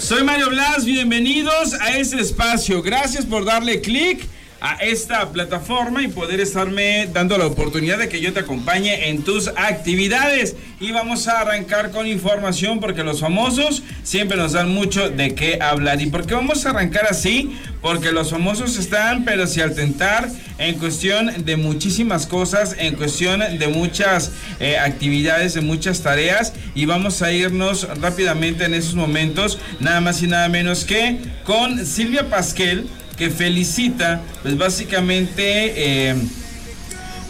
Soy Mario Blas, bienvenidos a este espacio. Gracias por darle clic a esta plataforma y poder estarme dando la oportunidad de que yo te acompañe en tus actividades. Y vamos a arrancar con información porque los famosos siempre nos dan mucho de qué hablar. ¿Y por qué vamos a arrancar así? Porque los famosos están, pero si al tentar, en cuestión de muchísimas cosas, en cuestión de muchas eh, actividades, de muchas tareas. Y vamos a irnos rápidamente en esos momentos, nada más y nada menos que con Silvia Pasquel que felicita, pues básicamente eh,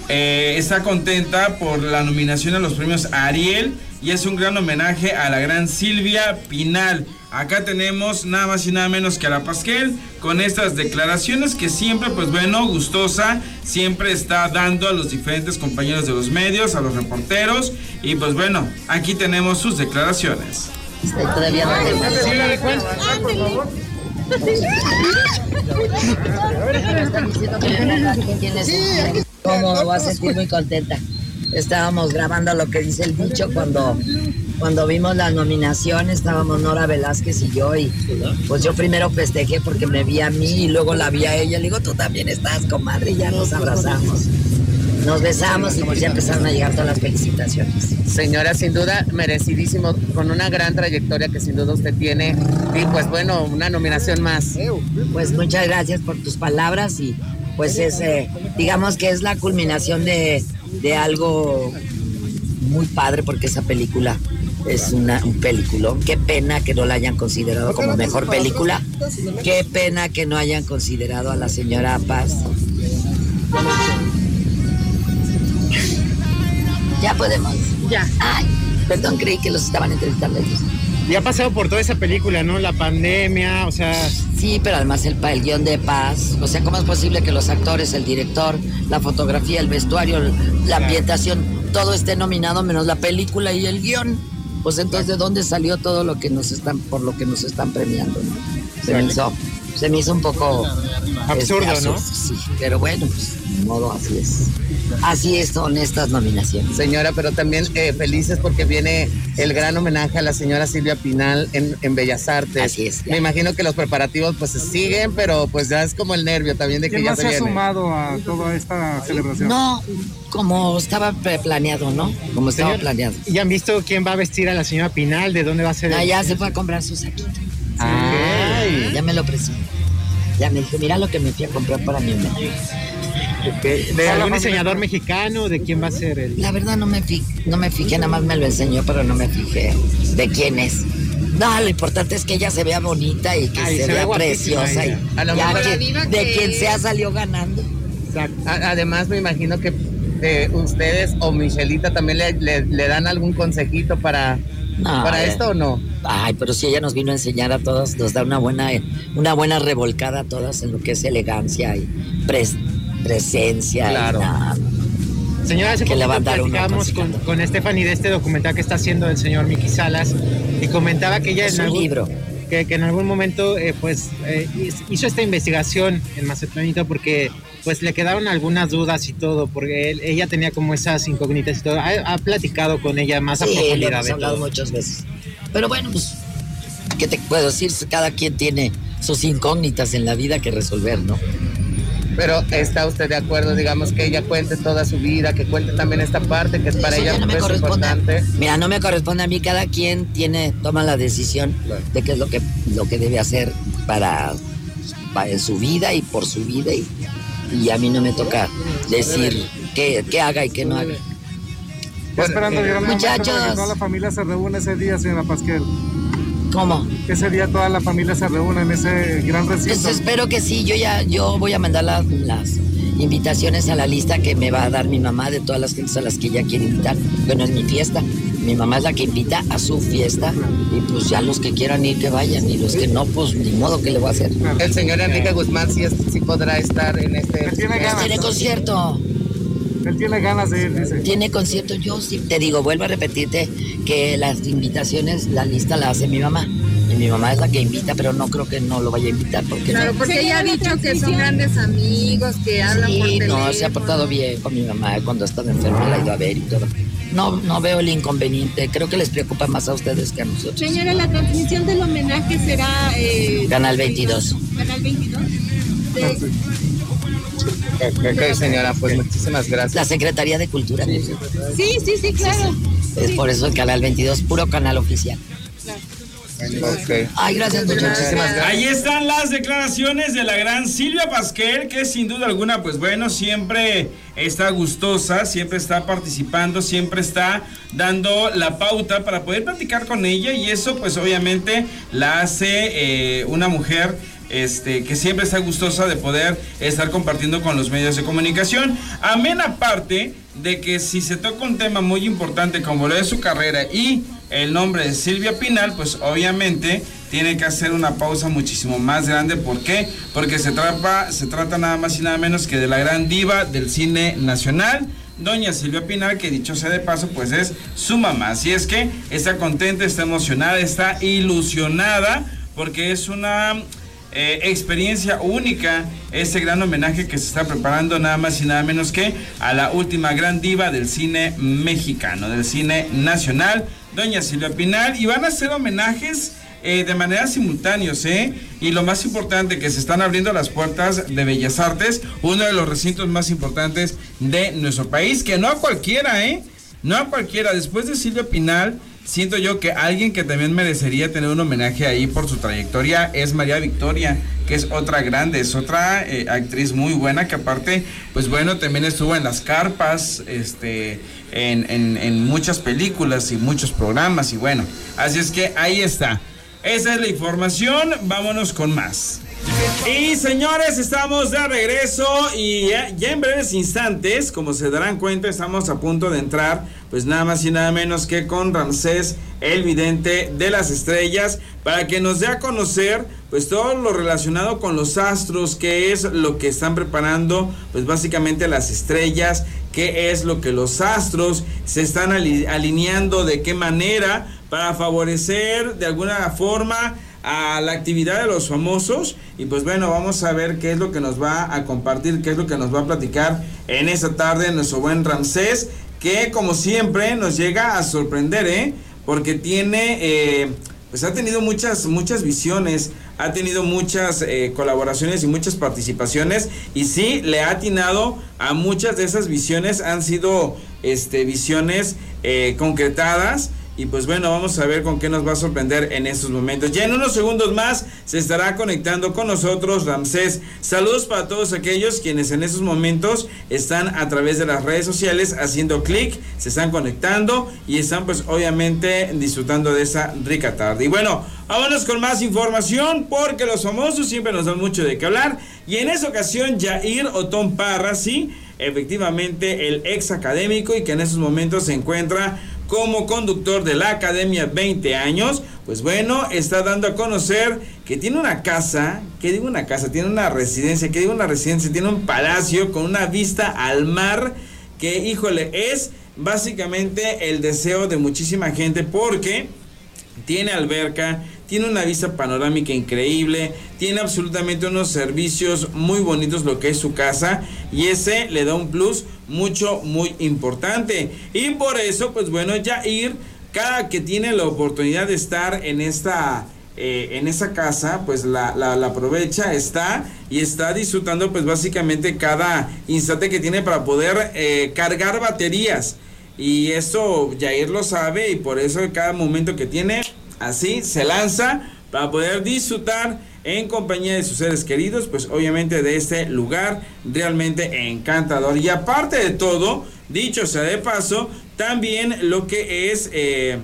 eh, está contenta por la nominación a los premios Ariel y es un gran homenaje a la gran Silvia Pinal. Acá tenemos nada más y nada menos que a la Pasquel con estas declaraciones que siempre, pues bueno, gustosa, siempre está dando a los diferentes compañeros de los medios, a los reporteros. Y pues bueno, aquí tenemos sus declaraciones. Todavía no ¿Cómo va a muy contenta? Estábamos grabando lo que dice el dicho cuando, cuando vimos la nominación, estábamos Nora Velázquez y yo, y pues yo primero festejé porque me vi a mí y luego la vi a ella. Le digo, tú también estás, comadre, y ya nos abrazamos. Nos besamos y pues ya empezaron a llegar todas las felicitaciones. Señora, sin duda, merecidísimo, con una gran trayectoria que sin duda usted tiene. Y pues bueno, una nominación más. Pues muchas gracias por tus palabras y pues es, eh, digamos que es la culminación de, de algo muy padre porque esa película es una, un peliculón. Qué pena que no la hayan considerado como mejor película. Qué pena que no hayan considerado a la señora Paz ya podemos. Ya. Ay, perdón, creí que los estaban entrevistando ellos. Y ha pasado por toda esa película, ¿no? La pandemia, o sea... Sí, pero además el, el guion de paz. O sea, ¿cómo es posible que los actores, el director, la fotografía, el vestuario, la ambientación, todo esté nominado menos la película y el guion? Pues entonces, ¿de dónde salió todo lo que nos están, por lo que nos están premiando? Se me hizo, se me hizo un poco... Absurdo, este, ¿no? Sí, pero bueno, pues, de modo así es. Así es, son estas nominaciones. Señora, pero también eh, felices porque viene el gran homenaje a la señora Silvia Pinal en, Bellas Artes. Así es. Me imagino que los preparativos pues se siguen, pero pues ya es como el nervio también de que ya se, se ha sumado a toda esta celebración? No, como estaba planeado, ¿no? Como estaba planeado. ¿Y han visto quién va a vestir a la señora Pinal? ¿De dónde va a ser? Ah, ya se fue a comprar su saquito. Ya me lo presentó. Ya me dijo, mira lo que me fui a comprar para mi homenaje. ¿De algún diseñador mexicano? ¿De quién va a ser el...? La verdad no me, fijé, no me fijé, nada más me lo enseñó, pero no me fijé de quién es. No, lo importante es que ella se vea bonita y que se, vea preciosa. Y de quien sea salió ganando. Además, me imagino que eh, ustedes o Michelita también le, dan algún consejito para, para esto o no. Ay, pero si ella nos vino a enseñar a todos, nos da una buena, una buena revolcada a todas en lo que es elegancia y pres presencia. Claro. Señora, hace que platicamos con, con Stephanie de este documental que está haciendo el señor Miki Salas y comentaba que ella es en algún, libro. Que, en algún momento eh, pues eh, hizo esta investigación en Macetlanito porque pues le quedaron algunas dudas y todo porque ella tenía como esas incógnitas y todo. Ha, platicado con ella más a profundidad. Hemos hablado muchas veces. Pero bueno, pues, ¿qué te puedo decir? Cada quien tiene sus incógnitas en la vida que resolver, ¿no? Pero está usted de acuerdo, digamos, que ella cuente toda su vida, que cuente también esta parte que es para ella no me importante. Mira, no me corresponde a mí, cada quien tiene, toma la decisión de qué es lo que, lo que debe hacer para, en su vida y por su vida y, y a mí no me toca decir qué, qué haga y qué no haga. Esperando eh, muchachos. Que toda la familia se reúne ese día, señora Pasquel. ¿Cómo? Ese día toda la familia se reúne en ese gran recinto. Pues espero que sí. Yo ya yo voy a mandar las, invitaciones a la lista que me va a dar mi mamá de todas las gentes a las que ella quiere invitar. Bueno, es mi fiesta. Mi mamá es la que invita a su fiesta y pues ya los que quieran ir que vayan y los que no, pues ni modo que le voy a hacer. El señor Enrique Guzmán sí, sí podrá estar en este... Tiene, ganas, tiene concierto. Él tiene ganas de ir, dice. Tiene concierto, yo sí. Te digo, vuelvo a repetirte que las invitaciones, la lista la hace mi mamá. Mi mi mamá es la que invita, pero no creo que no lo vaya a invitar. Porque claro, porque ella ha dicho que son grandes amigos, que hablan sí, no, se ha portado bien con mi mamá cuando estaba enferma, la ha ido a ver y todo. No, no veo el inconveniente. Creo que les preocupa más a ustedes que a nosotros. Señora, la transmisión del homenaje será... Eh, Canal 22. Canal 22. Ok, señora, pues muchísimas gracias. La Secretaría de Cultura. Sí, sí, sí, claro. Es por eso el Canal 22, puro canal oficial. Okay. Ay, gracias, muchachos. Ahí están las declaraciones de la gran Silvia Pasquel, que sin duda alguna, pues bueno, siempre está gustosa, siempre está participando, siempre está dando la pauta para poder platicar con ella y eso pues obviamente la hace eh, una mujer este, que siempre está gustosa de poder estar compartiendo con los medios de comunicación. Amén aparte de que si se toca un tema muy importante como lo de su carrera y el nombre de Silvia Pinal, pues obviamente tiene que hacer una pausa muchísimo más grande. ¿Por qué? Porque se trata, se trata nada más y nada menos que de la gran diva del cine nacional. Doña Silvia Pinal, que dicho sea de paso, pues es su mamá. Así es que está contenta, está emocionada, está ilusionada, porque es una eh, experiencia única este gran homenaje que se está preparando nada más y nada menos que a la última gran diva del cine mexicano, del cine nacional, doña Silvia Pinal, y van a hacer homenajes eh, de manera simultáneos, ¿eh? Y lo más importante, que se están abriendo las puertas de Bellas Artes, uno de los recintos más importantes de nuestro país, que no a cualquiera, ¿eh? No a cualquiera, después de Silvia Pinal, siento yo que alguien que también merecería tener un homenaje ahí por su trayectoria es María Victoria, que es otra grande, es otra eh, actriz muy buena que aparte, pues bueno, también estuvo en las carpas, este, en, en muchas películas y muchos programas y bueno, así es que ahí está. Esa es la información, vámonos con más. Y señores, estamos de regreso y ya, en breves instantes, como se darán cuenta, estamos a punto de entrar, pues nada más y nada menos que con Ramsés, el vidente de las estrellas, para que nos dé a conocer, pues todo lo relacionado con los astros, qué es lo que están preparando, pues básicamente las estrellas, qué es lo que los astros se están alineando, de qué manera, para favorecer de alguna forma a la actividad de los famosos y pues bueno, vamos a ver qué es lo que nos va a compartir, qué es lo que nos va a platicar en esta tarde nuestro buen Ramsés, que como siempre nos llega a sorprender, ¿eh? Porque tiene, eh, pues ha tenido muchas, muchas visiones, ha tenido muchas eh, colaboraciones y muchas participaciones y sí, le ha atinado a muchas de esas visiones, han sido este, visiones eh, concretadas y pues bueno, vamos a ver con qué nos va a sorprender en estos momentos. Ya en unos segundos más se estará conectando con nosotros Ramsés. Saludos para todos aquellos quienes en estos momentos están a través de las redes sociales haciendo clic, se están conectando y están pues obviamente disfrutando de esa rica tarde. Y bueno, vámonos con más información porque los famosos siempre nos dan mucho de qué hablar. Y en esa ocasión Jair Otón Parra, sí, efectivamente el ex académico y que en estos momentos se encuentra como conductor de la Academia 20 años, pues bueno, está dando a conocer que tiene una casa, que digo una casa, tiene una residencia, que digo una residencia, tiene un palacio con una vista al mar, que híjole, es básicamente el deseo de muchísima gente porque tiene alberca, tiene una vista panorámica increíble, tiene absolutamente unos servicios muy bonitos lo que es su casa y ese le da un plus mucho, muy importante. Y por eso, pues bueno, ya ir cada que tiene la oportunidad de estar en esta... Eh, en esa casa, pues la, la, aprovecha, está y está disfrutando pues básicamente cada instante que tiene para poder eh, cargar baterías. Y eso Jair lo sabe y por eso cada momento que tiene así se lanza para poder disfrutar en compañía de sus seres queridos, pues obviamente de este lugar realmente encantador. Y aparte de todo, dicho sea de paso, también lo que es eh,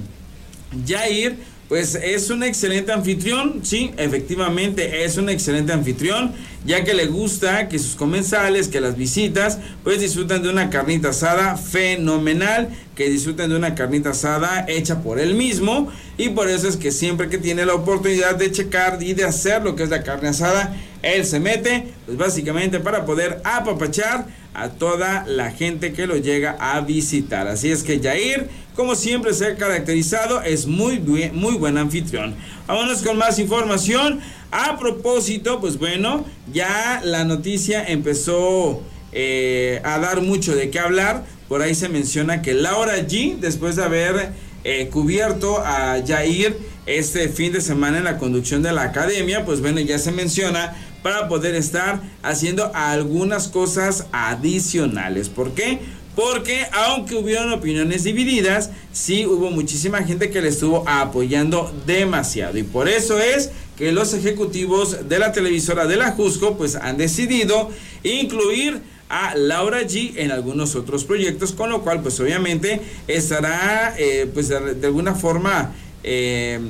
Jair pues es un excelente anfitrión, sí, efectivamente es un excelente anfitrión, ya que le gusta que sus comensales, que las visitas, pues disfruten de una carnita asada fenomenal, que disfruten de una carnita asada hecha por él mismo, y por eso es que siempre que tiene la oportunidad de checar y de hacer lo que es la carne asada, él se mete, pues básicamente para poder apapachar a toda la gente que lo llega a visitar. Así es que Jair, como siempre se ha caracterizado, es muy, muy buen anfitrión. Vámonos con más información. A propósito, pues bueno, ya la noticia empezó eh, a dar mucho de qué hablar. Por ahí se menciona que Laura G, después de haber eh, cubierto a Jair este fin de semana en la conducción de la academia, pues bueno, ya se menciona para poder estar haciendo algunas cosas adicionales. ¿Por qué? Porque aunque hubieron opiniones divididas, sí hubo muchísima gente que le estuvo apoyando demasiado. Y por eso es que los ejecutivos de la televisora de la Jusco pues han decidido incluir a Laura G en algunos otros proyectos, con lo cual pues obviamente estará eh, pues de, alguna forma eh,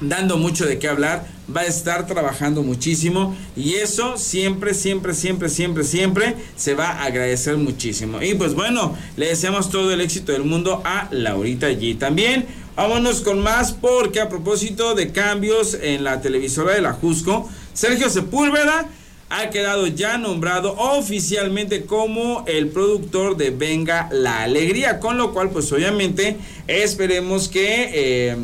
dando mucho de qué hablar, va a estar trabajando muchísimo y eso siempre, siempre, siempre, siempre, siempre se va a agradecer muchísimo. Y pues bueno, le deseamos todo el éxito del mundo a Laurita G. También vámonos con más porque a propósito de cambios en la televisora de la Jusco, Sergio Sepúlveda ha quedado ya nombrado oficialmente como el productor de Venga la Alegría, con lo cual pues obviamente esperemos que... Eh,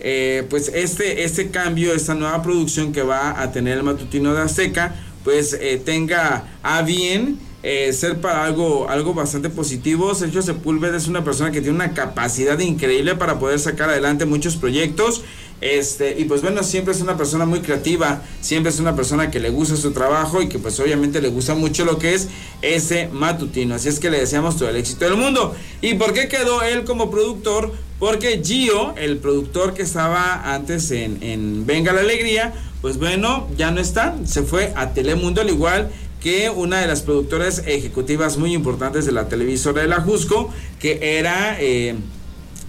eh, pues este, este cambio, esta nueva producción que va a tener el matutino de Azteca, pues eh, tenga a bien eh, ser para algo, algo bastante positivo. Sergio Sepúlveda es una persona que tiene una capacidad increíble para poder sacar adelante muchos proyectos. Este, y pues bueno, siempre es una persona muy creativa, siempre es una persona que le gusta su trabajo y que pues obviamente le gusta mucho lo que es ese matutino. Así es que le deseamos todo el éxito del mundo. ¿Y por qué quedó él como productor? Porque Gio, el productor que estaba antes en, en Venga la Alegría, pues bueno, ya no está, se fue a Telemundo al igual que una de las productoras ejecutivas muy importantes de la televisora de la Jusco, que era eh,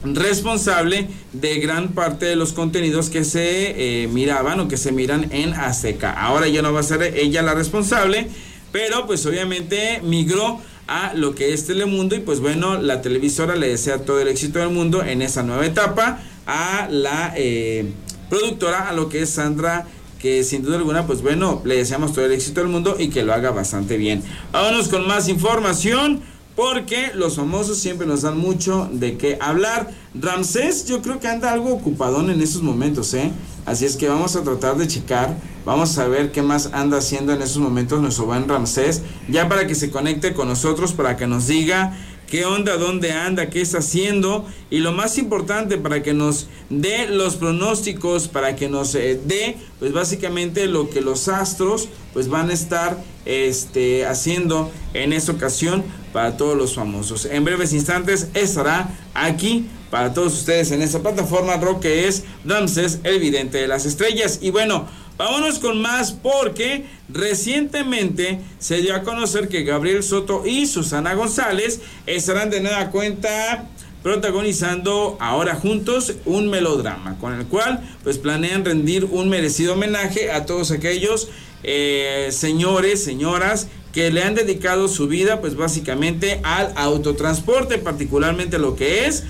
responsable de gran parte de los contenidos que se eh, miraban o que se miran en Azteca. Ahora ya no va a ser ella la responsable, pero pues obviamente migró a lo que es Telemundo y pues bueno, la televisora le desea todo el éxito del mundo en esa nueva etapa a la eh, productora, a lo que es Sandra que sin duda alguna, pues bueno, le deseamos todo el éxito del mundo y que lo haga bastante bien. Vámonos con más información porque los famosos siempre nos dan mucho de qué hablar. Ramsés yo creo que anda algo ocupadón en estos momentos, ¿eh? Así es que vamos a tratar de checar, vamos a ver qué más anda haciendo en estos momentos nuestro buen Ramsés, ya para que se conecte con nosotros, para que nos diga qué onda, dónde anda, qué está haciendo y lo más importante para que nos dé los pronósticos, para que nos eh, dé pues básicamente lo que los astros pues van a estar este, haciendo en esta ocasión para todos los famosos. En breves instantes estará aquí para todos ustedes en esta plataforma rock que es Ramses, el vidente de las estrellas. Y bueno, Vámonos con más porque recientemente se dio a conocer que Gabriel Soto y Susana González estarán de nueva cuenta protagonizando ahora juntos un melodrama con el cual pues planean rendir un merecido homenaje a todos aquellos eh, señores, señoras que le han dedicado su vida pues básicamente al autotransporte, particularmente lo que es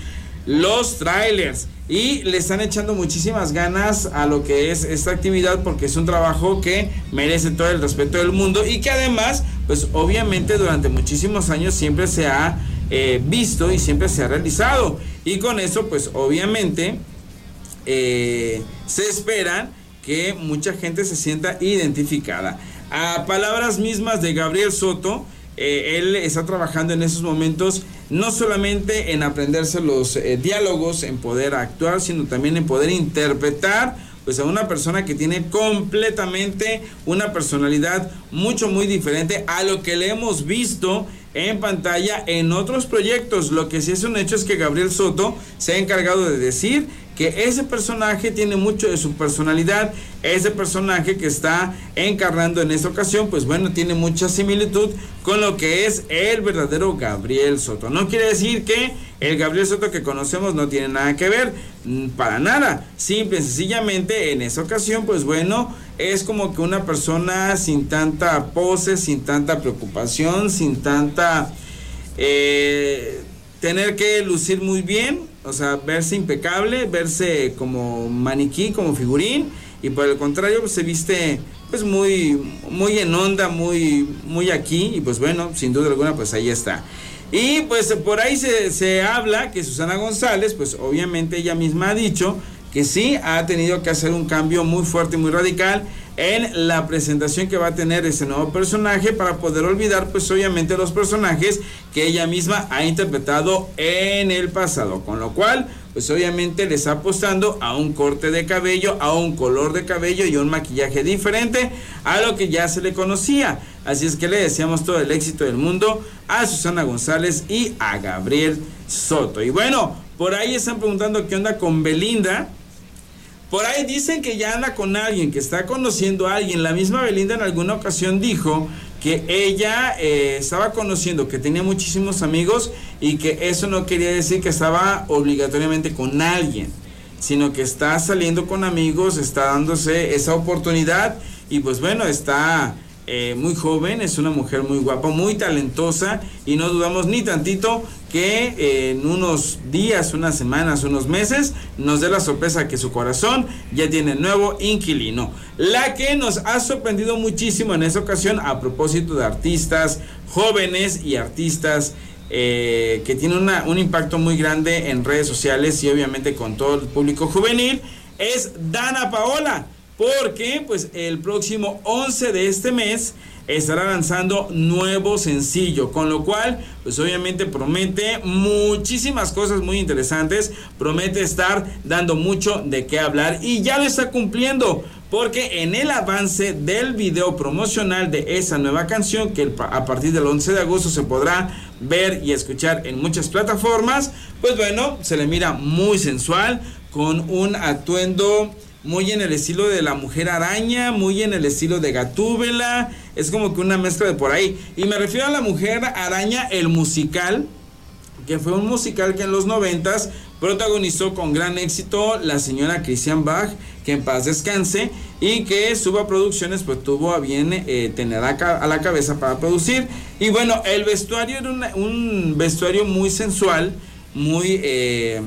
los trailers y le están echando muchísimas ganas a lo que es esta actividad porque es un trabajo que merece todo el respeto del mundo y que además, pues obviamente durante muchísimos años siempre se ha eh, visto y siempre se ha realizado. Y con eso, pues obviamente eh, se espera que mucha gente se sienta identificada. A palabras mismas de Gabriel Soto, eh, él está trabajando en esos momentos no solamente en aprenderse los eh, diálogos, en poder actuar, sino también en poder interpretar pues a una persona que tiene completamente una personalidad mucho muy diferente a lo que le hemos visto en pantalla en otros proyectos. Lo que sí es un hecho es que Gabriel Soto se ha encargado de decir que ese personaje tiene mucho de su personalidad, ese personaje que está encarnando en esta ocasión, pues bueno, tiene mucha similitud con lo que es el verdadero Gabriel Soto. No quiere decir que el Gabriel Soto que conocemos no tiene nada que ver, mm, para nada. Simple y sencillamente en esa ocasión, pues bueno, es como que una persona sin tanta pose, sin tanta preocupación, sin tanta... Eh, tener que lucir muy bien, o sea, verse impecable, verse como maniquí, como figurín, y por el contrario, pues, se viste pues muy, muy en onda, muy, muy aquí, y pues bueno, sin duda alguna, pues ahí está. Y pues por ahí se, se habla que Susana González, pues obviamente ella misma ha dicho que sí ha tenido que hacer un cambio muy fuerte y muy radical en la presentación que va a tener ese nuevo personaje para poder olvidar pues obviamente los personajes que ella misma ha interpretado en el pasado, con lo cual pues obviamente le está apostando a un corte de cabello, a un color de cabello y un maquillaje diferente a lo que ya se le conocía. Así es que le deseamos todo el éxito del mundo a Susana González y a Gabriel Soto. Y bueno, por ahí están preguntando qué onda con Belinda. Por ahí dicen que ya anda con alguien, que está conociendo a alguien. La misma Belinda en alguna ocasión dijo que ella eh, estaba conociendo, que tenía muchísimos amigos y que eso no quería decir que estaba obligatoriamente con alguien, sino que está saliendo con amigos, está dándose esa oportunidad y pues bueno, está eh, muy joven, es una mujer muy guapa, muy talentosa y no dudamos ni tantito que eh, en unos días, unas semanas, unos meses nos dé la sorpresa que su corazón ya tiene nuevo inquilino. La que nos ha sorprendido muchísimo en esta ocasión a propósito de artistas jóvenes y artistas eh, que tienen un impacto muy grande en redes sociales y obviamente con todo el público juvenil es Dana Paola porque pues el próximo 11 de este mes estará lanzando nuevo sencillo, con lo cual pues obviamente promete muchísimas cosas muy interesantes, promete estar dando mucho de qué hablar y ya lo está cumpliendo. Porque en el avance del video promocional de esa nueva canción, que a partir del 11 de agosto se podrá ver y escuchar en muchas plataformas, pues bueno, se le mira muy sensual, con un atuendo muy en el estilo de la mujer araña, muy en el estilo de Gatúbela, es como que una mezcla de por ahí. Y me refiero a la mujer araña, el musical, que fue un musical que en los noventas protagonizó con gran éxito la señora Christian Bach, que en paz descanse, y que Suba Producciones pues tuvo a bien eh, tener a, la cabeza para producir. Y bueno, el vestuario era un vestuario muy sensual, muy, eh,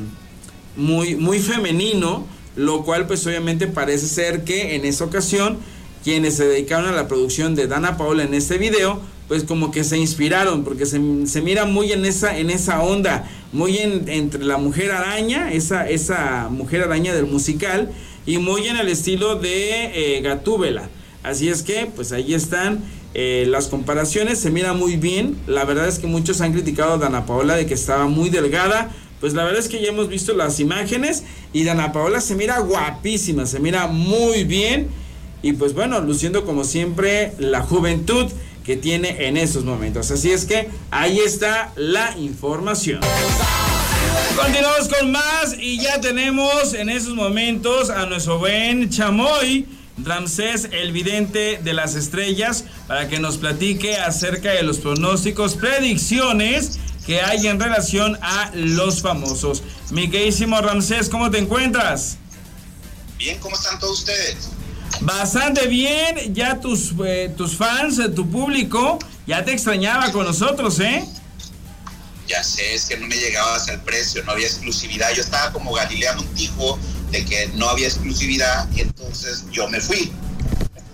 muy, muy femenino, lo cual pues obviamente parece ser que en esa ocasión quienes se dedicaron a la producción de Dana Paola en este video, pues como que se inspiraron, porque se, mira muy en esa, en esa onda, muy entre la mujer araña, esa, esa mujer araña del musical, y muy en el estilo de eh, Gatúbela. Así es que, pues ahí están eh, las comparaciones, se mira muy bien. La verdad es que muchos han criticado a Dana Paola de que estaba muy delgada, pues la verdad es que ya hemos visto las imágenes y Dana Paola se mira guapísima, se mira muy bien y pues bueno, luciendo como siempre la juventud que tiene en esos momentos. Así es que ahí está la información. Continuamos con más y ya tenemos en esos momentos a nuestro buen Chamoy. Ramsés, el vidente de las estrellas, para que nos platique acerca de los pronósticos, predicciones que hay en relación a los famosos. Mi queridísimo Ramsés, ¿cómo te encuentras? Bien, ¿cómo están todos ustedes? Bastante bien, ya tus, eh, tus fans, eh, tu público, ya te extrañaba con nosotros, ¿eh? Ya sé, es que no me llegabas al precio, no había exclusividad. Yo estaba como Galilea Montijo de que no había exclusividad y entonces yo me fui.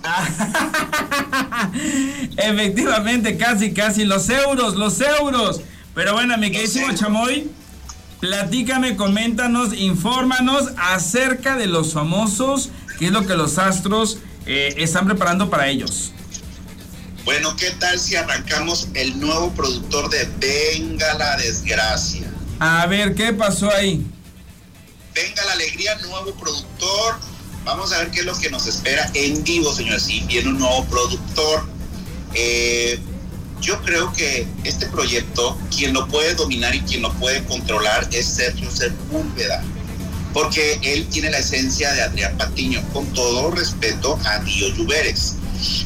Efectivamente, casi, casi, los euros, los euros. Pero bueno, mi queridísimo Chamoy, platícame, coméntanos, infórmanos acerca de los famosos, qué es lo que los astros eh, están preparando para ellos. Bueno, ¿qué tal si arrancamos el nuevo productor de Venga la Desgracia? A ver, ¿qué pasó ahí? Venga la Alegría, nuevo productor. Vamos a ver qué es lo que nos espera en vivo, señores. Sí, viene un nuevo productor. Eh, yo creo que este proyecto, quien lo puede dominar y quien lo puede controlar es Sergio Sepúlveda, porque él tiene la esencia de Adrián Patiño, con todo respeto a Dio Lluveres.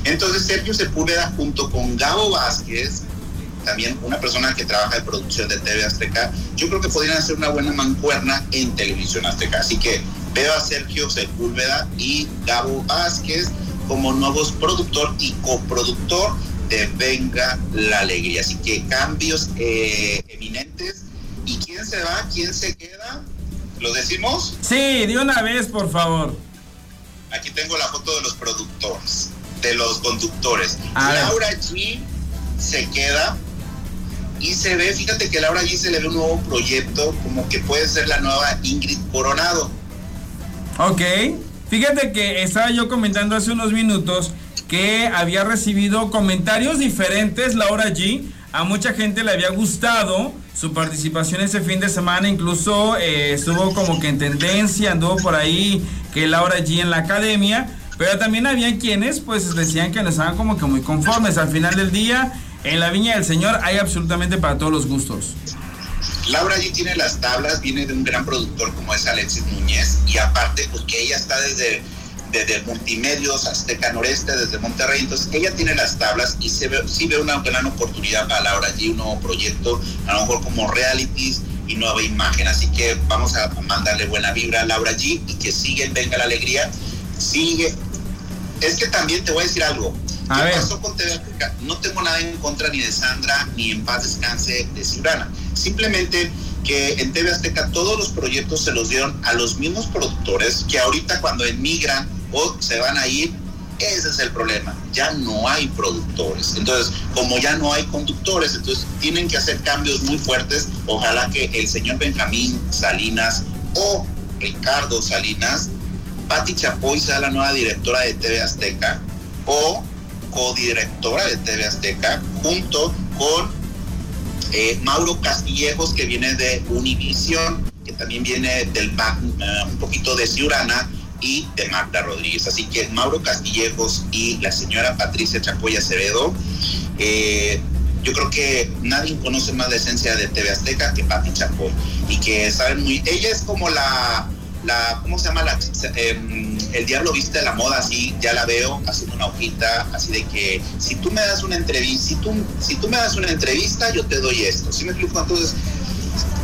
Entonces Sergio Sepúlveda junto con Gabo Vázquez, también una persona que trabaja en producción de TV Azteca, yo creo que podrían hacer una buena mancuerna en televisión azteca. Así que veo a Sergio Sepúlveda y Gabo Vázquez como nuevos productor y coproductor venga la alegría. Así que cambios eh, eminentes. ¿Y quién se va? ¿Quién se queda? ¿Lo decimos? Sí, de una vez, por favor. Aquí tengo la foto de los productores, de los conductores. Laura G se queda. Y se ve, fíjate que Laura allí se le ve un nuevo proyecto, como que puede ser la nueva Ingrid Coronado. Ok, fíjate que estaba yo comentando hace unos minutos que había recibido comentarios diferentes Laura G. A mucha gente le había gustado su participación ese fin de semana, incluso eh, estuvo como que en tendencia, anduvo por ahí que Laura G en la academia, pero también había quienes pues decían que no estaban como que muy conformes. Al final del día, en la Viña del Señor hay absolutamente para todos los gustos. Laura allí tiene las tablas, viene de un gran productor como es Alexis Núñez y aparte porque ella está desde, desde Multimedios, Azteca Noreste, desde Monterrey, entonces ella tiene las tablas y se ve, sí ve una gran oportunidad para Laura allí, un nuevo proyecto, a lo mejor como realities y nueva imagen, así que vamos a mandarle buena vibra a Laura allí y que sigue, venga la alegría, sigue. Es que también te voy a decir algo, a ¿Qué pasó con TV Azteca? No tengo nada en contra ni de Sandra ni en paz descanse de Cibrana. Simplemente que en TV Azteca todos los proyectos se los dieron a los mismos productores que ahorita cuando emigran o se van a ir, ese es el problema. Ya no hay productores. Entonces, como ya no hay conductores, entonces tienen que hacer cambios muy fuertes. Ojalá que el señor Benjamín Salinas o Ricardo Salinas, Patti Chapoy sea la nueva directora de TV Azteca o codirectora de TV Azteca, junto con eh, Mauro Castillejos, que viene de Univision, que también viene del uh, un poquito de Ciurana y de Magda Rodríguez. Así que Mauro Castillejos y la señora Patricia Chapoy Acevedo, eh, yo creo que nadie conoce más la esencia de TV Azteca que Pati Chapoy y que saben muy, ella es como la la, ¿cómo se llama? La, el diablo viste la moda, así, ya la veo haciendo una hojita, así de que si tú me das una entrevista, si tú, si tú me das una entrevista, yo te doy esto. ¿Sí me explico? Entonces,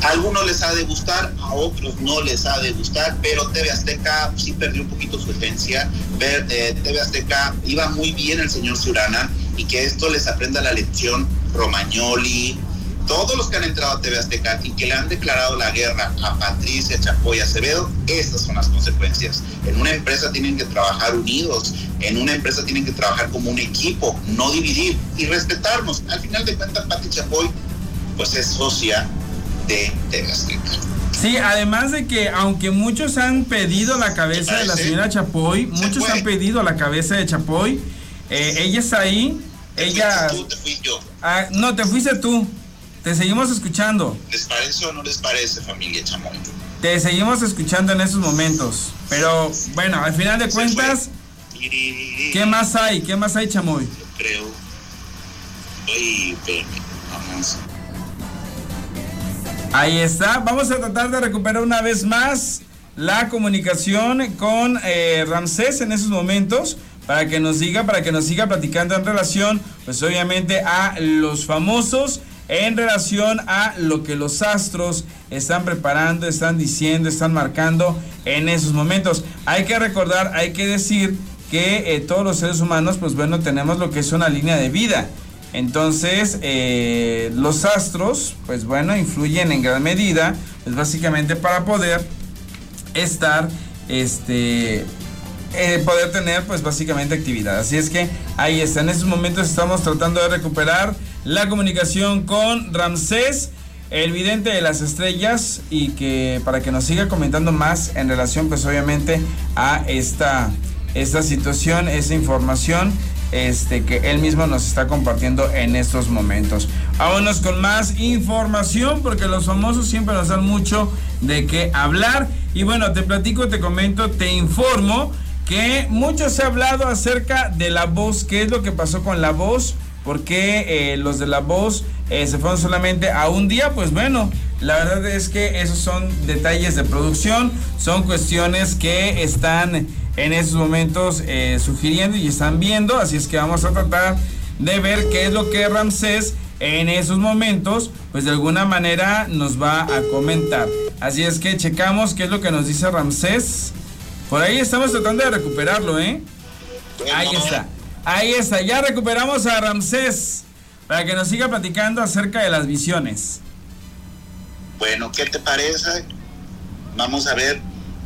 a algunos les ha de gustar, a otros no les ha de gustar, pero TV Azteca sí perdió un poquito su esencia. Ver, eh, TV Azteca iba muy bien el señor Surana y que esto les aprenda la lección Romagnoli, todos los que han entrado a TV Azteca y que le han declarado la guerra a Patricia Chapoy Acevedo, estas son las consecuencias. En una empresa tienen que trabajar unidos, en una empresa tienen que trabajar como un equipo, no dividir y respetarnos. Al final de cuentas, Pati Chapoy, pues es socia de TV Azteca. Sí, además de que aunque muchos han pedido la cabeza de la señora Chapoy, muchos han pedido la cabeza de Chapoy, eh, ella está ahí, ella... Tú, te fui yo. Ah, no, te fuiste tú. Te seguimos escuchando. ¿Les parece o no les parece, familia Chamoy? Te seguimos escuchando en estos momentos. Pero bueno, al final de cuentas, ¿qué más hay? ¿Qué más hay, Chamoy? Yo creo. vamos. Ahí está. Vamos a tratar de recuperar una vez más la comunicación con eh, Ramsés en esos momentos para que nos diga, para que nos siga platicando en relación, pues obviamente a los famosos en relación a lo que los astros están preparando, están diciendo, están marcando en esos momentos. Hay que recordar, hay que decir que eh, todos los seres humanos, pues bueno, tenemos lo que es una línea de vida. Entonces, eh, los astros, pues bueno, influyen en gran medida, pues básicamente para poder estar, este, eh, poder tener, pues básicamente actividad. Así es que ahí está. En estos momentos estamos tratando de recuperar la comunicación con Ramsés, el vidente de las estrellas, y que para que nos siga comentando más en relación, pues obviamente, a esta, esta situación, esta información este, que él mismo nos está compartiendo en estos momentos. Vámonos con más información porque los famosos siempre nos dan mucho de qué hablar. Y bueno, te platico, te comento, te informo que mucho se ha hablado acerca de la voz, qué es lo que pasó con la voz porque eh, los de la voz eh, se fueron solamente a un día? Pues bueno, la verdad es que esos son detalles de producción, son cuestiones que están en esos momentos eh, sugiriendo y están viendo, así es que vamos a tratar de ver qué es lo que Ramsés en esos momentos, pues de alguna manera nos va a comentar. Así es que checamos qué es lo que nos dice Ramsés. Por ahí estamos tratando de recuperarlo, ¿eh? Ahí está. Ahí está, ya recuperamos a Ramsés para que nos siga platicando acerca de las visiones. Bueno, ¿qué te parece? Vamos a ver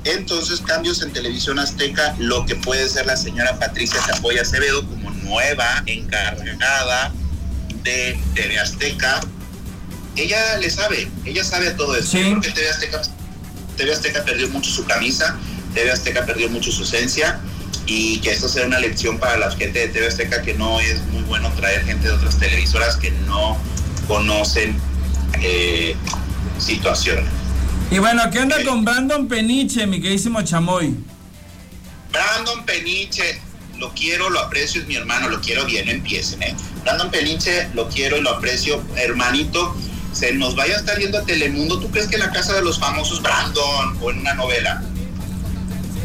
entonces cambios en televisión azteca, lo que puede ser la señora Patricia Chapoy Acevedo como nueva encargada de TV Azteca. ella le sabe, ella sabe a todo eso. Yo creo que TV Azteca, TV Azteca perdió mucho su camisa, TV Azteca perdió mucho su esencia y que esto sea una lección para la gente de TV Azteca que no es muy bueno traer gente de otras televisoras que no conocen eh, situaciones. Y bueno, ¿qué onda con Brandon Peniche, mi queridísimo Chamoy? Brandon Peniche, lo quiero, lo aprecio, es mi hermano, lo quiero bien, no empiecen, ¿eh? Brandon Peniche, lo quiero y lo aprecio, hermanito, se nos vaya a estar yendo a Telemundo, ¿tú crees que en la casa de los famosos Brandon o en una novela?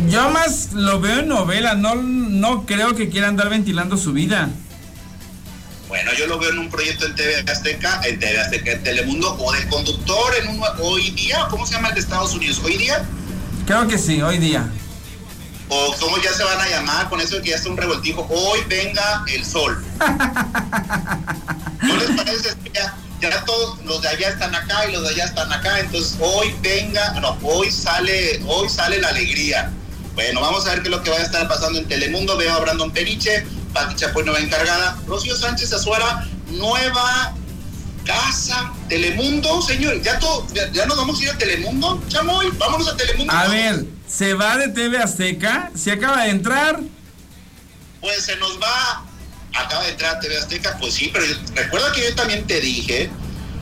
Yo más lo veo en novela, no, no creo que quiera andar ventilando su vida. Bueno, yo lo veo en un proyecto en TV Azteca, en TV Azteca, en Telemundo, o de conductor en un hoy día, ¿cómo se llama el de Estados Unidos? ¿Hoy día? Creo que sí, hoy día. O cómo ya se van a llamar con eso que ya está un revoltijo, hoy venga el sol. ¿No les parece? Ya, ya todos los de allá están acá y los de allá están acá, entonces hoy venga, no, hoy sale, hoy sale la alegría. Bueno, vamos a ver qué es lo que va a estar pasando en Telemundo. Veo a Brandon Periche, Pati Chapoy nueva encargada, Rocío Sánchez Azuara, nueva casa, Telemundo, señor. Ya todo, ya, nos vamos a ir a Telemundo, Chamoy, vámonos a Telemundo. A ver, ¿se va de TV Azteca? ¿Se acaba de entrar? Pues se nos va, acaba de entrar a TV Azteca, pues sí, pero recuerda que yo también te dije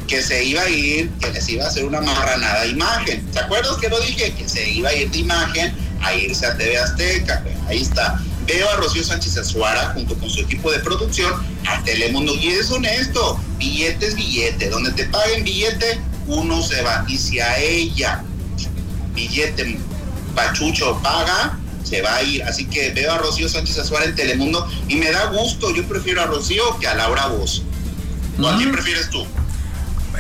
que se iba a ir, que les iba a hacer una marranada de imagen. ¿Te acuerdas que lo dije? Que se iba a ir de imagen a irse a TV Azteca. Ahí está. Veo a Rocío Sánchez Azuara junto con su equipo de producción a Telemundo. Y es honesto, billete es billete. Donde te paguen billete, uno se va. Y si a ella billete pachucho paga, se va a ir. Así que veo a Rocío Sánchez Azuara en Telemundo y me da gusto. Yo prefiero a Rocío que a Laura Voz. ¿A quién prefieres tú?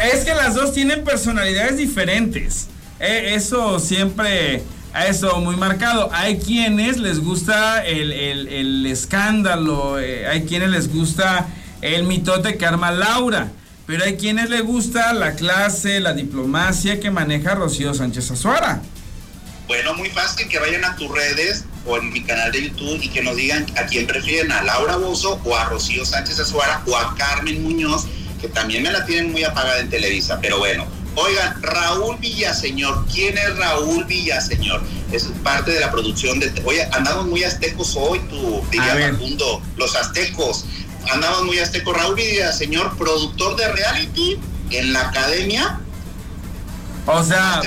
Es que las dos tienen personalidades diferentes. Eh, eso siempre a eso muy marcado. Hay quienes les gusta el, escándalo, eh, hay quienes les gusta el mitote que arma Laura, pero hay quienes les gusta la clase, la diplomacia que maneja Rocío Sánchez Azuara. Bueno, muy fácil que vayan a tus redes o en mi canal de YouTube y que nos digan a quién prefieren, a Laura Bozo o a Rocío Sánchez Azuara o a Carmen Muñoz, que también me la tienen muy apagada en Televisa, pero bueno, Oigan, Raúl Villaseñor, ¿quién es Raúl Villaseñor? Es parte de la producción de... Oye, andamos muy aztecos hoy, tú, diría mundo, los aztecos. Andamos muy aztecos. Raúl Villaseñor, productor de reality en la academia. O sea,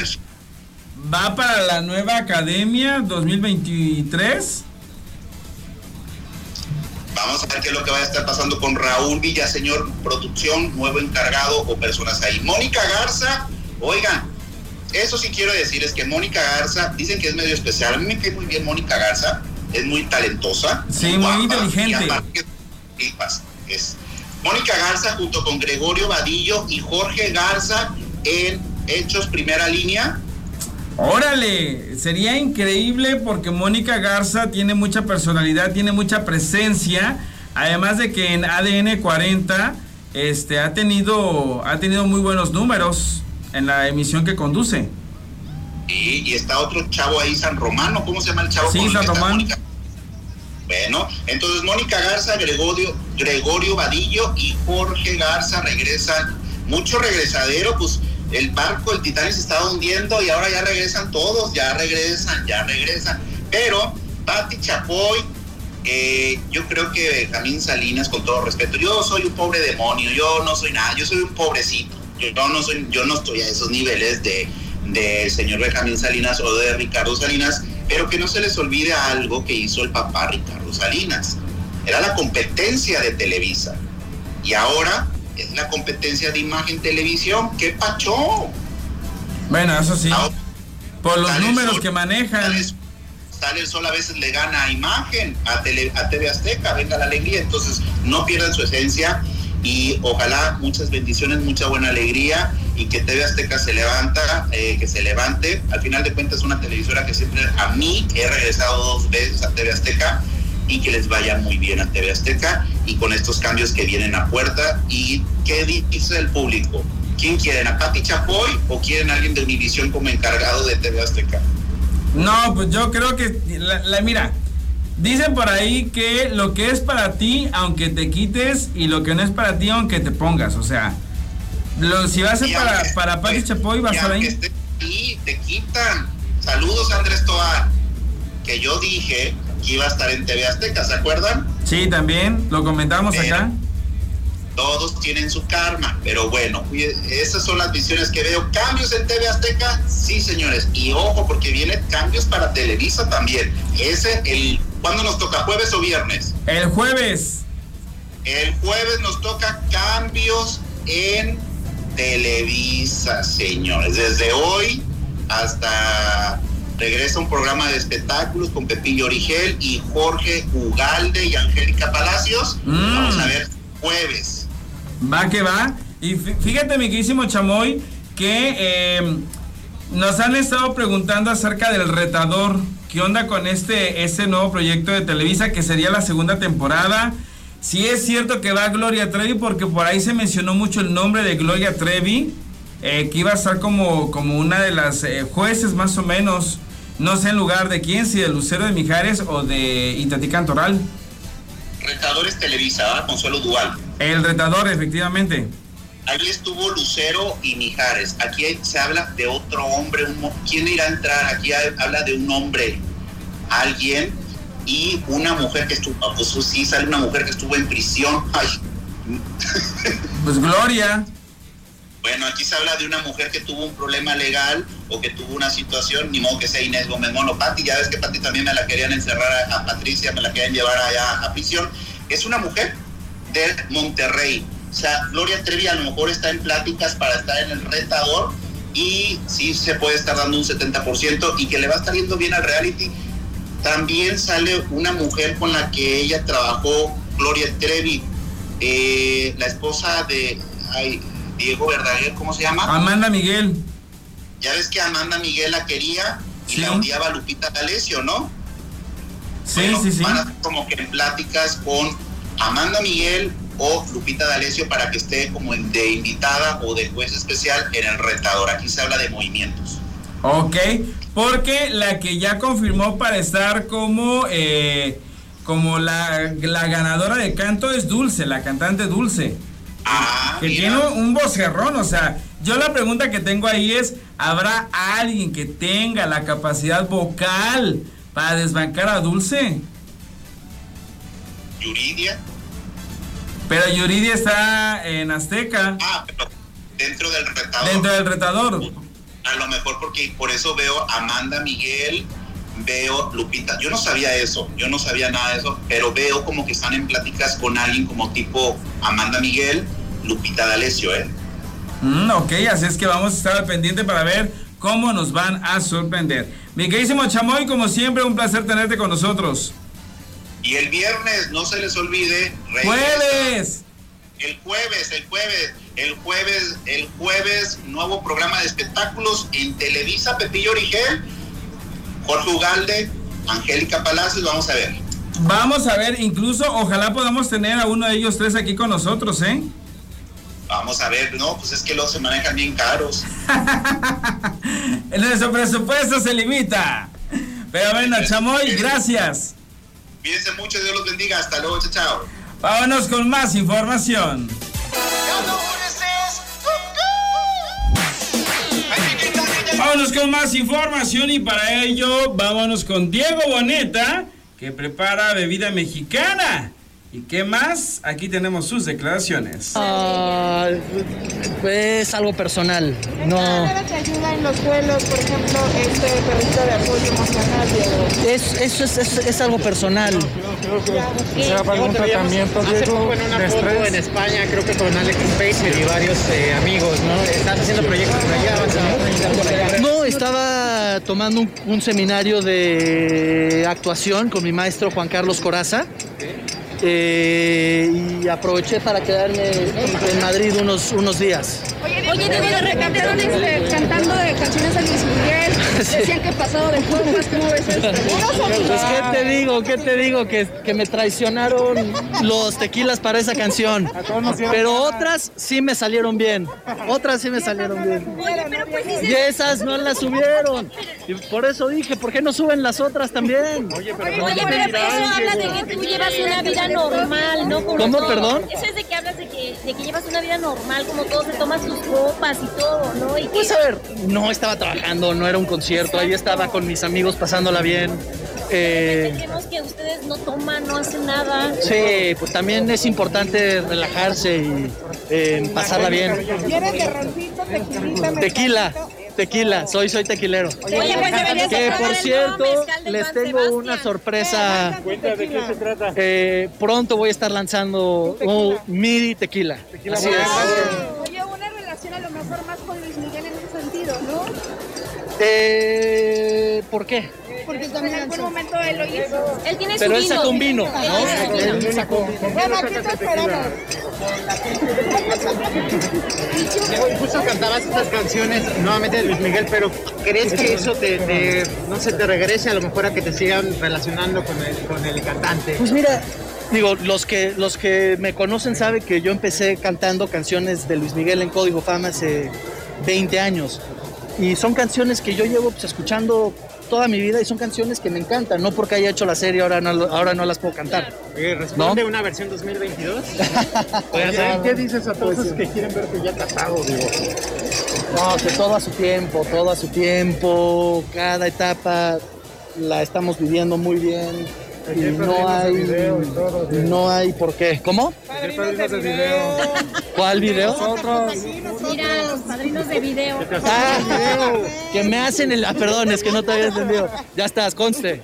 ¿va para la nueva academia 2023? Vamos a ver qué es lo que va a estar pasando con Raúl Villaseñor, producción, nuevo encargado o personas ahí. Mónica Garza, oigan, eso sí quiero decir es que Mónica Garza, dicen que es medio especial. A mí me cae muy bien Mónica Garza, es muy talentosa. Sí, muy, inteligente. es Mónica Garza junto con Gregorio Vadillo y Jorge Garza en Hechos Primera Línea Órale, sería increíble porque Mónica Garza tiene mucha personalidad, tiene mucha presencia, además de que en ADN 40 este, ha, tenido, ha tenido muy buenos números en la emisión que conduce. Y, y está otro chavo ahí, San Romano, ¿cómo se llama el chavo? Sí, San Romano. Bueno, entonces Mónica Garza, Gregorio, Gregorio Vadillo y Jorge Garza regresan. Mucho regresadero, pues el barco, el Titanic se estaba hundiendo y ahora ya regresan todos, ya regresan, ya regresan. Pero Patti Chapoy, eh, yo creo que Benjamín Salinas, con todo respeto, yo soy un pobre demonio, yo no soy nada, yo soy un pobrecito. Yo no, soy, yo no estoy a esos niveles de, de señor Benjamín Salinas o de Ricardo Salinas, pero que no se les olvide algo que hizo el papá Ricardo Salinas. Era la competencia de Televisa. Y ahora es la competencia de imagen televisión. ¿Qué pacho? Bueno, eso sí. Por los números que manejan. Sale el sol a veces le gana a imagen, a, tele, a TV Azteca, venga la alegría. Entonces, no pierdan su esencia y ojalá muchas bendiciones, mucha buena alegría y que TV Azteca se levanta, eh, que se levante. Al final de cuentas, una televisora que siempre a mí, he regresado dos veces a TV Azteca, y que les vaya muy bien a TV Azteca y con estos cambios que vienen a puerta. ¿Y qué dice el público? ¿Quién quieren? ¿A Pati Chapoy o quieren a alguien de Univisión como encargado de TV Azteca? No, pues yo creo que, la, mira, dicen por ahí que lo que es para ti, aunque te quites, y lo que no es para ti, aunque te pongas, o sea, Lo, si va a ser para, para Pati Chapoy, va a estar ahí. Y te quitan. Saludos, Andrés Toar. Que yo dije que iba a estar en TV Azteca, ¿se acuerdan? Sí, también, lo comentamos acá. Todos tienen su karma, pero bueno, esas son las visiones que veo. ¿Cambios en TV Azteca? Sí, señores. Y ojo, porque vienen cambios para Televisa también. Ese, el, ¿cuándo nos toca? ¿Jueves o viernes? El jueves. El jueves nos toca cambios en Televisa, señores. Desde hoy hasta regresa un programa de espectáculos con Pepillo Origel y Jorge Ugalde y Angélica Palacios. Mm. Vamos a ver jueves. Va que va. Y fíjate, mi querísimo Chamoy, que eh, nos han estado preguntando acerca del retador. ¿Qué onda con este, este nuevo proyecto de Televisa que sería la segunda temporada? Si es cierto que va Gloria Trevi, porque por ahí se mencionó mucho el nombre de Gloria Trevi, eh, que iba a estar como, como una de las eh, jueces más o menos, no sé en lugar de quién, si de Lucero de Mijares o de Itatí Cantoral. Retadores Televisa, Consuelo Dual. El retador, efectivamente. Ahí estuvo Lucero y Mijares. Aquí se habla de otro hombre. Un, ¿Quién irá a entrar? Aquí habla de un hombre, alguien y una mujer que estuvo, ah, pues sí, sale una mujer que estuvo en prisión. Ay. Pues Gloria. Bueno, aquí se habla de una mujer que tuvo un problema legal o que tuvo una situación, ni modo que sea Inés Gómez Mono. Pati, ya ves que Pati también me la querían encerrar a, Patricia, me la querían llevar allá a prisión. Es una mujer de Monterrey. O sea, Gloria Trevi a lo mejor está en pláticas para estar en el retador y sí se puede estar dando un 70% y que le va a estar yendo bien al reality también sale una mujer con la que ella trabajó, Gloria Trevi, eh, la esposa de Diego Verdaguer, ¿cómo se llama? Amanda Miguel. Ya ves que Amanda Miguel la quería y la odiaba Lupita D'Alessio, ¿no? Sí, sí, sí. Van a como que en pláticas con Amanda Miguel o Lupita D'Alessio para que esté como de invitada o de juez especial en el retador. Aquí se habla de movimientos. Ok, porque la que ya confirmó para estar como, eh, como la, ganadora de canto es Dulce, la cantante Dulce. Ah, que tiene un vocerrón, o sea, yo la pregunta que tengo ahí es, ¿habrá alguien que tenga la capacidad vocal para desbancar a Dulce? Yuridia. Pero Yuridia está en Azteca. Ah, pero dentro del retador. Dentro del retador a lo mejor porque por eso veo Amanda Miguel, veo Lupita. Yo no sabía eso, yo no sabía nada de eso, pero veo como que están en pláticas con alguien como tipo Amanda Miguel, Lupita D'Alessio, ¿eh? Mm, ok, así es que vamos a estar al pendiente para ver cómo nos van a sorprender. Mi queridísimo Chamoy, como siempre, un placer tenerte con nosotros. Y el viernes, no se les olvide. ¡Jueves! El jueves, el jueves el jueves, el jueves, nuevo programa de espectáculos en Televisa, Pepillo Origel, Jorge Ugalde, Angélica Palacios, vamos a ver. Vamos a ver, incluso ojalá podamos tener a uno de ellos tres aquí con nosotros, ¿eh? Vamos a ver, no, pues es que los se manejan bien caros. Nuestro presupuesto se limita. Pero bueno, Chamoy, gracias. Cuídense mucho, Dios los bendiga. Hasta luego, chao, chao. Vámonos con más información. Vámonos con más información y para ello vámonos con Diego Boneta, que prepara bebida mexicana. ¿Y qué más? Aquí tenemos sus declaraciones. Ah, pues algo personal. No. te ayuda en los vuelos, por ejemplo, este perrito de apoyo emocional? Es, eso es, es, es, algo personal. Creo, que se va un tratamiento Hace poco en una foto en España, creo que con Alex Pacer y varios eh, amigos, ¿no? Están haciendo proyectos por allá, No, estaba tomando un, un seminario de actuación con mi maestro Juan Carlos Coraza. Eh, y aproveché para quedarme en Madrid unos, unos días. Oye, de verdad, recantaron este, cantando de canciones de Luis Miguel. Decían que pasado de copas, ¿cómo ves esto? Pues qué te digo, qué te digo, que, que me traicionaron los tequilas para esa canción. Pero otras sí me salieron bien. Otras sí me salieron bien. Y esas no las subieron. Y por eso dije, ¿por qué no suben las otras también? Oye, pero eso habla de que tú llevas una vida normal, ¿no? Como ¿Cómo, perdón? Eso es de que hablas de que, de que llevas una vida normal, como todos se toman sus copas y todo, ¿no? Y Pues a ver, no estaba trabajando, no era un concierto, ahí estaba con mis amigos pasándola bien. Eh, Entendemos que ustedes no toman, no hacen nada. sí, pues también es importante relajarse y eh, pasarla bien. ¿Quieres de roncito, tequilita, Tequila, tequila, soy, soy tequilero. Oye, pues deberías Que por cierto, les tengo Sebastián. una sorpresa. Cuenta de qué se trata. Eh, pronto voy a estar lanzando un mi tequila. Así es. Eh, ¿Por qué? Porque también en algún momento él lo hizo. Él tiene Pero su él sacó un vino, ¿no? Él sacó vino. Bueno, aquí te esperamos. Justo cantabas estas canciones nuevamente de Luis Miguel, pero ¿crees que eso te, te- no se te regrese a lo mejor a que te sigan relacionando con el, con el cantante? Pues mira, digo, los que, los que me conocen saben que yo empecé cantando canciones de Luis Miguel en Código Fama hace 20 años. Y son canciones que yo llevo pues, escuchando toda mi vida y son canciones que me encantan. No porque haya hecho la serie ahora no, ahora no las puedo cantar. Oye, ¿Responde una versión 2022? Oye, ¿Qué dices a todos esos que quieren verte ya casado? Digo? No, que todo a su tiempo, todo a su tiempo, cada etapa la estamos viviendo muy bien. Y no hay, no hay por qué. ¿Cómo? ¿Cuál video? Mira, los padrinos de video. Ah, que me hacen el. Ah, perdón, es que no te había entendido. Ya estás, conste.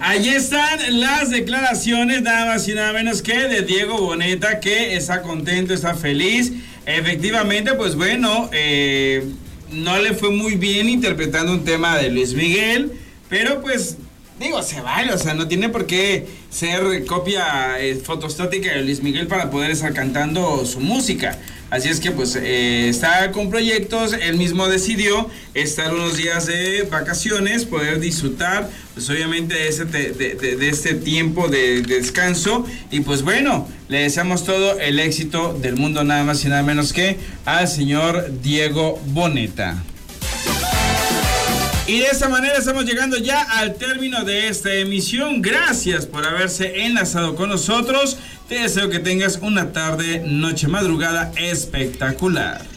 Ahí están las declaraciones, nada más y nada menos que de Diego Boneta, que está contento, está feliz. Efectivamente, pues bueno, eh, no le fue muy bien interpretando un tema de Luis Miguel, pero pues digo, se vale, o sea, no tiene por qué ser copia eh, fotostática de Luis Miguel para poder estar cantando su música. Así es que pues eh, está con proyectos, él mismo decidió estar unos días de vacaciones, poder disfrutar pues obviamente de, ese de- este tiempo de descanso y pues bueno, le deseamos todo el éxito del mundo nada más y nada menos que al señor Diego Boneta. Y de esta manera estamos llegando ya al término de esta emisión. Gracias por haberse enlazado con nosotros. Te deseo que tengas una tarde, noche, madrugada espectacular.